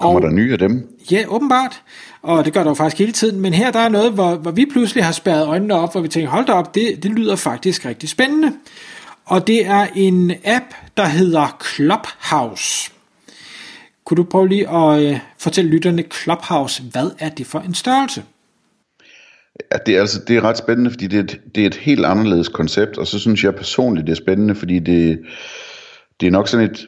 Kommer der nye af dem? Ja, åbenbart. Og det gør der jo faktisk hele tiden. Men her der er noget, hvor, hvor vi pludselig har spærret øjnene op, hvor vi tænker, hold da op, det, det lyder faktisk rigtig spændende. Og det er en app, der hedder Clubhouse. Kunne du prøve lige at øh, fortælle lytterne Clubhouse, hvad er det for en størrelse? Ja, det er, altså, det er ret spændende, fordi det er, et, det er et helt anderledes koncept, og så synes jeg personligt, det er spændende, fordi det, det er nok sådan et,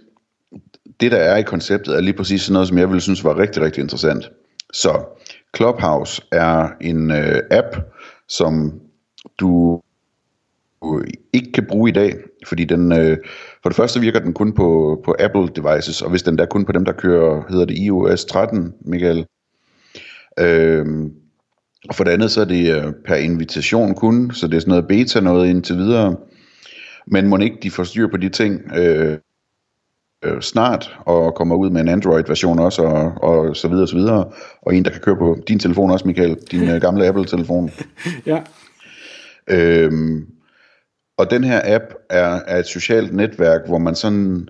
det der er i konceptet, er lige præcis sådan noget, som jeg ville synes var rigtig, rigtig interessant. Så Clubhouse er en øh, app, som du ikke kan bruge i dag, fordi den, øh, for det første virker den kun på, på Apple devices, og hvis den der kun på dem, der kører, hedder det iOS 13, Michael. Øh, og for det andet, så er det øh, per invitation kun, så det er sådan noget beta noget indtil videre. Men må ikke de får styr på de ting øh, øh, snart, og kommer ud med en Android-version også, og, og så videre og så videre. Og en, der kan køre på din telefon også, Michael, din øh, gamle Apple-telefon. ja. Øhm, og den her app er, er et socialt netværk, hvor man sådan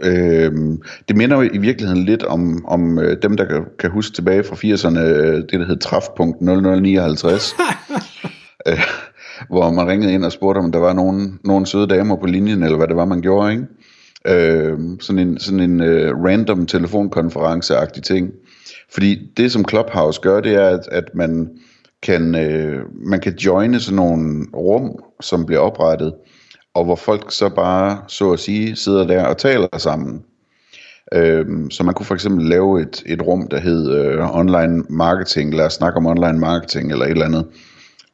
Øhm, det minder jo i virkeligheden lidt om, om øh, dem, der kan, kan huske tilbage fra 80'erne, øh, det der hed Trafpunkt 0059, øh, hvor man ringede ind og spurgte, om der var nogen, nogen søde damer på linjen, eller hvad det var, man gjorde, ikke? Øh, sådan en, sådan en øh, random telefonkonference-agtig ting. Fordi det, som Clubhouse gør, det er, at, at man, kan, øh, man kan joine sådan nogle rum, som bliver oprettet, og hvor folk så bare, så at sige, sidder der og taler sammen. Øhm, så man kunne for eksempel lave et, et rum, der hed øh, online marketing, lad os snakke om online marketing eller et eller andet.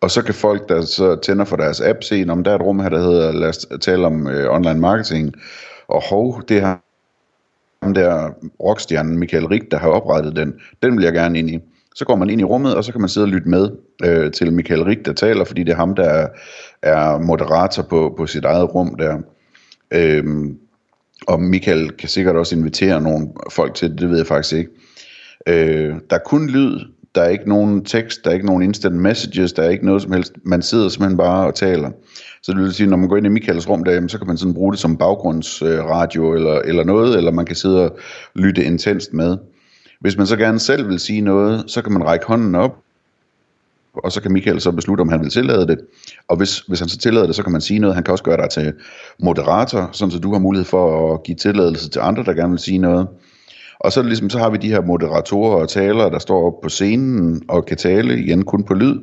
Og så kan folk, der så tænder for deres app, se, om der er et rum her, der hedder, lad os tale om øh, online marketing. Og hov, det her ham der rockstjernen Michael Rik, der har oprettet den, den vil jeg gerne ind i. Så går man ind i rummet, og så kan man sidde og lytte med øh, til Michael Rik, der taler, fordi det er ham, der er, er moderator på, på sit eget rum der. Øhm, og Michael kan sikkert også invitere nogle folk til det, det ved jeg faktisk ikke. Øh, der er kun lyd, der er ikke nogen tekst, der er ikke nogen instant messages, der er ikke noget som helst. Man sidder simpelthen bare og taler. Så det vil sige, når man går ind i Michaels rum der, så kan man sådan bruge det som baggrundsradio øh, eller, eller noget, eller man kan sidde og lytte intenst med. Hvis man så gerne selv vil sige noget, så kan man række hånden op, og så kan Michael så beslutte, om han vil tillade det. Og hvis, hvis han så tillader det, så kan man sige noget. Han kan også gøre dig til moderator, sådan så du har mulighed for at give tilladelse til andre, der gerne vil sige noget. Og så, ligesom, så har vi de her moderatorer og talere, der står op på scenen og kan tale igen kun på lyd,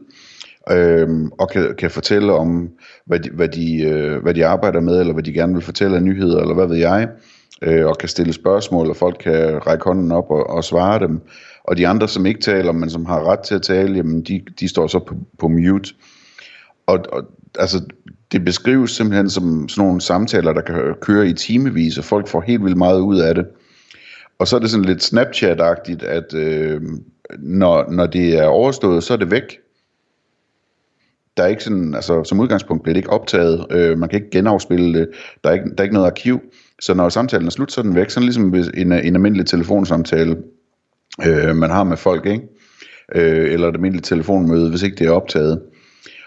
øhm, og kan, kan fortælle om, hvad de, hvad, de, øh, hvad de arbejder med, eller hvad de gerne vil fortælle af nyheder, eller hvad ved jeg, øh, og kan stille spørgsmål, og folk kan række hånden op og, og svare dem. Og de andre, som ikke taler, men som har ret til at tale, jamen de, de står så på, på mute. Og, og altså, det beskrives simpelthen som sådan nogle samtaler, der kan køre i timevis, og folk får helt vildt meget ud af det. Og så er det sådan lidt Snapchat-agtigt, at øh, når, når det er overstået, så er det væk. Der er ikke sådan, altså som udgangspunkt bliver det ikke optaget, øh, man kan ikke genafspille det, der er ikke, der er ikke noget arkiv. Så når samtalen er slut, så er den væk, sådan ligesom en, en almindelig telefonsamtale, øh, man har med folk, ikke? Øh, eller et almindeligt telefonmøde, hvis ikke det er optaget.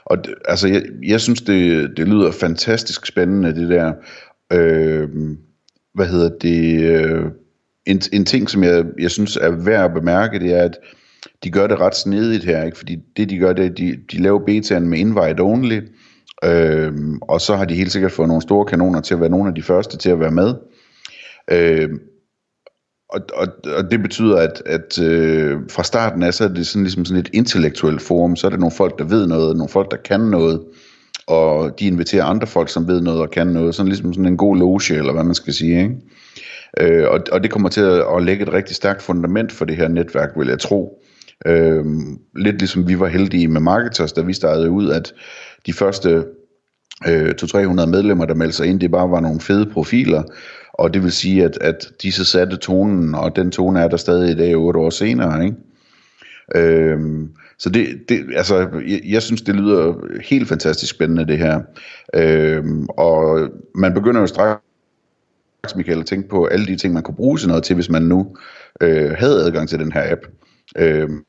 Og det, altså, jeg, jeg synes, det, det lyder fantastisk spændende, det der, øh, hvad hedder det, øh, en, en ting, som jeg, jeg synes er værd at bemærke, det er, at de gør det ret snedigt her, ikke? fordi det de gør, det er, de, de laver betaen med invite only, øhm, og så har de helt sikkert fået nogle store kanoner til at være nogle af de første til at være med. Øhm, og, og, og det betyder, at, at øh, fra starten af, så er det sådan, ligesom sådan et intellektuelt forum, så er det nogle folk, der ved noget, nogle folk, der kan noget, og de inviterer andre folk, som ved noget og kan noget, sådan ligesom sådan en god loge, eller hvad man skal sige, ikke? Øh, og, og det kommer til at, at lægge et rigtig stærkt fundament for det her netværk, vil jeg tro. Øh, lidt ligesom vi var heldige med Marketers, da vi startede ud, at de første øh, 200-300 medlemmer, der meldte sig ind, det bare var nogle fede profiler, og det vil sige, at, at de så satte tonen, og den tone er der stadig i dag, otte år senere, ikke? Øhm, så det, det altså, jeg, jeg synes, det lyder helt fantastisk spændende, det her. Øhm, og man begynder jo straks, Michael, at tænke på alle de ting, man kunne bruge sådan noget til, hvis man nu øh, havde adgang til den her app. Øhm,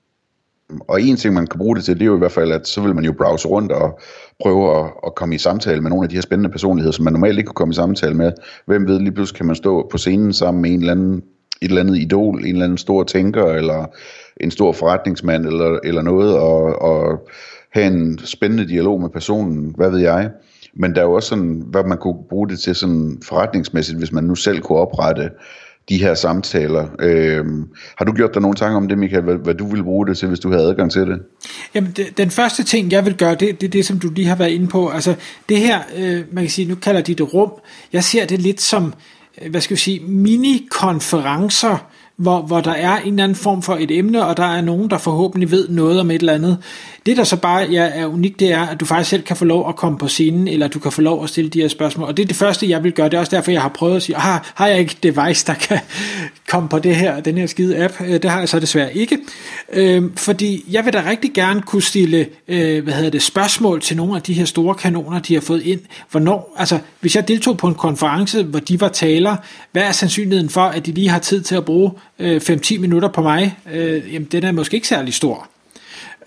og en ting, man kan bruge det til, det er jo i hvert fald, at så vil man jo browse rundt og prøve at, at komme i samtale med nogle af de her spændende personligheder, som man normalt ikke kunne komme i samtale med. Hvem ved, lige pludselig kan man stå på scenen sammen med en eller anden, et eller andet idol, en eller anden stor tænker, eller en stor forretningsmand, eller, eller noget, og, og have en spændende dialog med personen, hvad ved jeg. Men der er jo også sådan, hvad man kunne bruge det til sådan forretningsmæssigt, hvis man nu selv kunne oprette de her samtaler. Øhm, har du gjort dig nogle tanker om det, Michael, hvad, hvad du ville bruge det til, hvis du havde adgang til det? Jamen, det, den første ting, jeg vil gøre, det er det, det, som du lige har været inde på. Altså, det her, øh, man kan sige, nu kalder de det rum. Jeg ser det lidt som, øh, hvad skal vi sige, mini-konferencer, hvor, hvor der er en eller anden form for et emne, og der er nogen, der forhåbentlig ved noget om et eller andet. Det, der så bare ja, er unikt, det er, at du faktisk selv kan få lov at komme på scenen, eller du kan få lov at stille de her spørgsmål. Og det er det første, jeg vil gøre. Det er også derfor, jeg har prøvet at sige, ah, har jeg ikke et device, der kan komme på det her, den her skide app? Øh, det har jeg så desværre ikke. Øhm, fordi jeg vil da rigtig gerne kunne stille øh, hvad hedder det, spørgsmål til nogle af de her store kanoner, de har fået ind. Hvornår, altså, hvis jeg deltog på en konference, hvor de var taler, hvad er sandsynligheden for, at de lige har tid til at bruge øh, 5-10 minutter på mig? Øh, jamen, den er måske ikke særlig stor.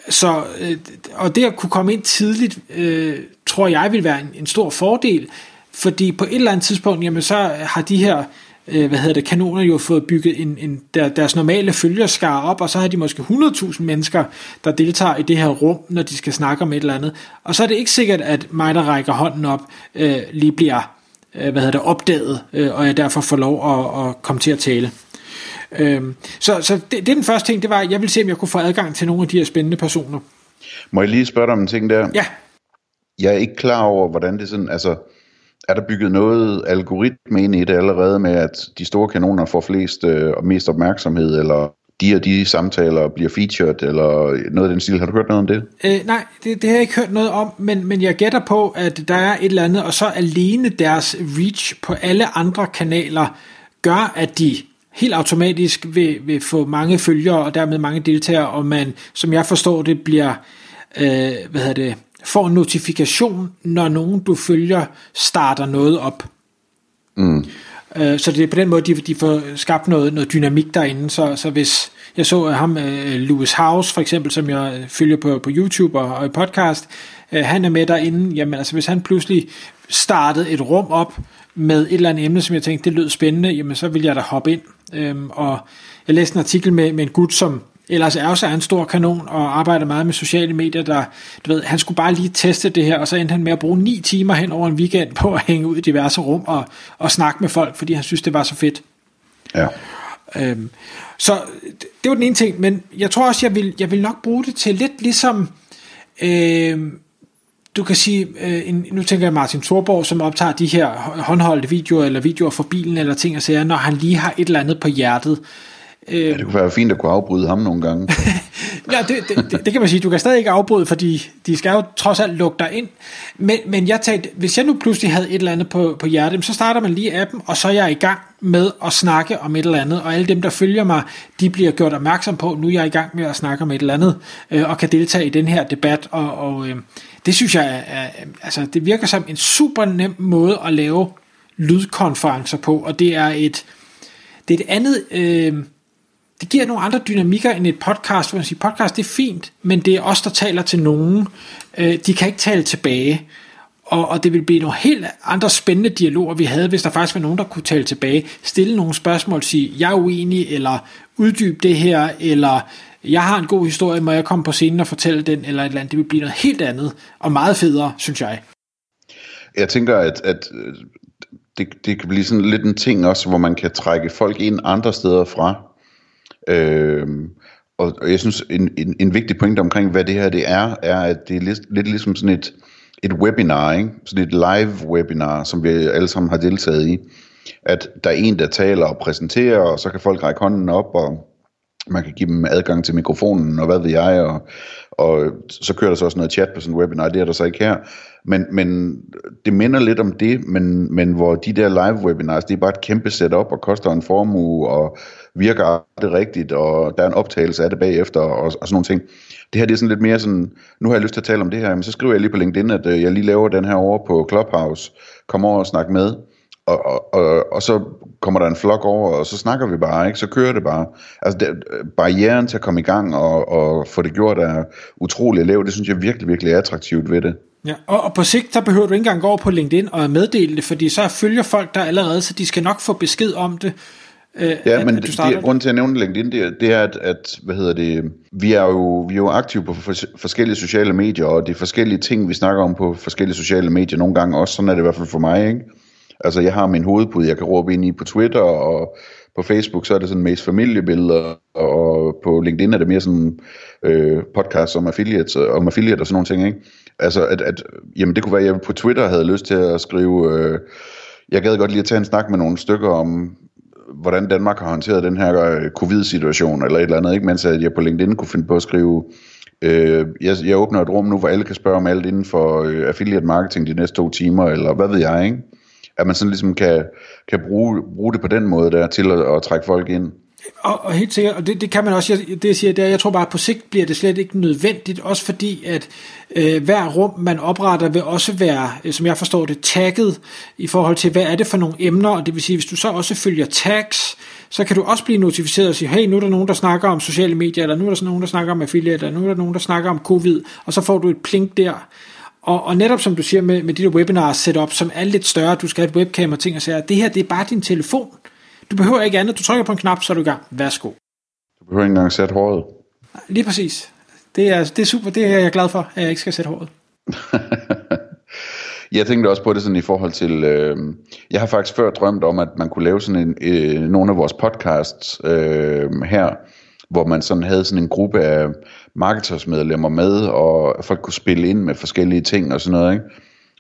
Så, øh, og det at kunne komme ind tidligt, øh, tror jeg vil være en, en stor fordel, fordi på et eller andet tidspunkt, jamen så har de her øh, hvad hedder det, kanoner jo fået bygget en, en, der, deres normale følgerskare op, og så har de måske 100.000 mennesker, der deltager i det her rum, når de skal snakke om et eller andet. Og så er det ikke sikkert, at mig, der rækker hånden op, øh, lige bliver øh, hvad hedder det, opdaget, øh, og jeg derfor får lov at, at komme til at tale. Øhm, så så det, det er den første ting, det var, at jeg vil se, om jeg kunne få adgang til nogle af de her spændende personer. Må jeg lige spørge dig om en ting der? Ja. Jeg er ikke klar over, hvordan det sådan, altså, er der bygget noget algoritme ind i det allerede med, at de store kanoner får flest øh, og mest opmærksomhed, eller de og de samtaler bliver featured, eller noget af den stil. Har du hørt noget om det? Øh, nej, det, det har jeg ikke hørt noget om, men, men jeg gætter på, at der er et eller andet, og så alene deres reach på alle andre kanaler, gør, at de helt automatisk vil, vil få mange følgere og dermed mange deltagere, og man, som jeg forstår det, bliver, øh, hvad hedder det, får en notifikation, når nogen du følger starter noget op. Mm. Øh, så det er på den måde, de, de får skabt noget, noget dynamik derinde. Så, så hvis jeg så ham, øh, Lewis House for eksempel, som jeg følger på, på YouTube og, og i podcast, øh, han er med derinde, jamen altså hvis han pludselig startede et rum op med et eller andet emne, som jeg tænkte, det lød spændende, jamen så vil jeg da hoppe ind. Øhm, og jeg læste en artikel med, med en gut, som ellers er også er en stor kanon og arbejder meget med sociale medier, der, du ved, han skulle bare lige teste det her, og så endte han med at bruge ni timer hen over en weekend på at hænge ud i diverse rum og, og snakke med folk, fordi han synes, det var så fedt. Ja. Øhm, så det var den ene ting, men jeg tror også, jeg vil, jeg vil nok bruge det til lidt ligesom, øhm, du kan sige, øh, en, nu tænker jeg Martin Thorborg, som optager de her håndholdte videoer, eller videoer fra bilen, eller ting og sager, når han lige har et eller andet på hjertet. Øh, ja, det kunne være fint at kunne afbryde ham nogle gange. ja, det, det, det, det kan man sige. Du kan stadig ikke afbryde, fordi de skal jo trods alt lukke dig ind. Men, men jeg tænkte, hvis jeg nu pludselig havde et eller andet på, på hjertet, så starter man lige appen, og så er jeg i gang med at snakke om et eller andet, og alle dem, der følger mig, de bliver gjort opmærksom på, nu er jeg i gang med at snakke om et eller andet, øh, og kan deltage i den her debat, og, og øh, det synes jeg, er, er, altså det virker som en super nem måde at lave lydkonferencer på, og det er et, det er et andet... Øh, det giver nogle andre dynamikker end et podcast, hvor man siger, podcast det er fint, men det er os, der taler til nogen. Øh, de kan ikke tale tilbage. Og, og det vil blive nogle helt andre spændende dialoger, vi havde, hvis der faktisk var nogen, der kunne tale tilbage, stille nogle spørgsmål, sige, jeg er uenig, eller uddybe det her, eller jeg har en god historie, må jeg komme på scenen og fortælle den, eller et eller andet. Det vil blive noget helt andet, og meget federe, synes jeg. Jeg tænker, at, at øh, det, det kan blive sådan lidt en ting også, hvor man kan trække folk ind andre steder fra, Øh, og, og jeg synes, en, en, en vigtig point omkring, hvad det her det er, er, at det er lidt, lidt ligesom sådan et, et webinar, ikke? sådan et live webinar, som vi alle sammen har deltaget i. At der er en, der taler og præsenterer, og så kan folk række hånden op og man kan give dem adgang til mikrofonen, og hvad ved jeg, og, og så kører der så også noget chat på sådan en webinar, det er der så ikke her. Men, men det minder lidt om det, men, men hvor de der live webinars, det er bare et kæmpe setup, og koster en formue, og virker det rigtigt, og der er en optagelse af det bagefter, og, og sådan nogle ting. Det her det er sådan lidt mere sådan, nu har jeg lyst til at tale om det her, men så skriver jeg lige på LinkedIn, at øh, jeg lige laver den her over på Clubhouse, kom over og snak med, og, og, og, og så kommer der en flok over, og så snakker vi bare, ikke? så kører det bare. Altså det, barrieren til at komme i gang og, og få det gjort er utrolig lav, det synes jeg virkelig, virkelig er attraktivt ved det. Ja, og, og på sigt, der behøver du ikke engang gå over på LinkedIn og meddele det, fordi så følger folk der allerede, så de skal nok få besked om det. Øh, ja, at, men at det, det, grunden til at nævne LinkedIn, det, det er, at, at hvad hedder det, vi er jo, vi er jo aktive på forskellige sociale medier, og det er forskellige ting, vi snakker om på forskellige sociale medier, nogle gange også, sådan er det i hvert fald for mig, ikke? Altså, jeg har min hovedpude, jeg kan råbe ind i på Twitter, og på Facebook, så er det sådan mest familiebilleder, og på LinkedIn er det mere sådan øh, podcasts om affiliates, om affiliate og sådan nogle ting, ikke? Altså, at, at jamen, det kunne være, at jeg på Twitter havde lyst til at skrive, øh, jeg gad godt lige at tage en snak med nogle stykker om, hvordan Danmark har håndteret den her øh, covid-situation, eller et eller andet, ikke? mens jeg på LinkedIn kunne finde på at skrive, øh, jeg, jeg åbner et rum nu, hvor alle kan spørge om alt inden for øh, affiliate marketing de næste to timer, eller hvad ved jeg, ikke? At man sådan ligesom kan, kan bruge, bruge det på den måde der, til at, at trække folk ind. Og, og helt sikkert, og det, det kan man også, jeg, det jeg siger, det er, jeg tror bare, at på sigt bliver det slet ikke nødvendigt, også fordi, at øh, hver rum, man opretter, vil også være, øh, som jeg forstår det, tagget i forhold til, hvad er det for nogle emner, og det vil sige, hvis du så også følger tags, så kan du også blive notificeret og sige, hey, nu er der nogen, der snakker om sociale medier, eller nu er der sådan nogen, der snakker om affiliate, eller nu er der nogen, der snakker om covid, og så får du et plink der, og, og netop som du siger med, med de der webinar setup, som er lidt større, du skal have et webcam og ting og sager, det her, det er bare din telefon. Du behøver ikke andet. Du trykker på en knap, så er du i gang. Værsgo. Du behøver ikke engang sætte håret. Lige præcis. Det er, det er super. Det er jeg glad for, at jeg ikke skal sætte håret. jeg tænkte også på det sådan i forhold til, øh, jeg har faktisk før drømt om, at man kunne lave sådan en, øh, nogle af vores podcasts øh, her, hvor man sådan havde sådan en gruppe af marketersmedlemmer med, og folk kunne spille ind med forskellige ting og sådan noget, ikke?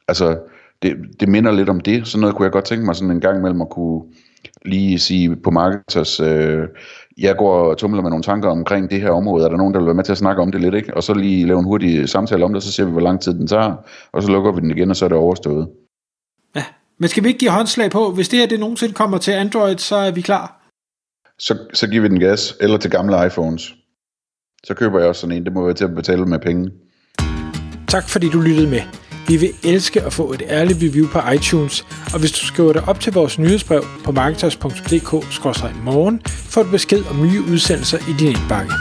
Altså, det, det minder lidt om det. Sådan noget kunne jeg godt tænke mig sådan en gang imellem at kunne lige sige på marketers, øh, jeg går og tumler med nogle tanker omkring det her område, er der nogen, der vil være med til at snakke om det lidt, ikke? Og så lige lave en hurtig samtale om det, så ser vi, hvor lang tid den tager, og så lukker vi den igen, og så er det overstået. Ja, men skal vi ikke give håndslag på, hvis det her det nogensinde kommer til Android, så er vi klar? Så, så giver vi den gas, eller til gamle iPhones. Så køber jeg også sådan en, det må være til at betale med penge. Tak fordi du lyttede med. Vi vil elske at få et ærligt review på iTunes, og hvis du skriver dig op til vores nyhedsbrev på marketers.dk-morgen, får du besked om nye udsendelser i din indbakke.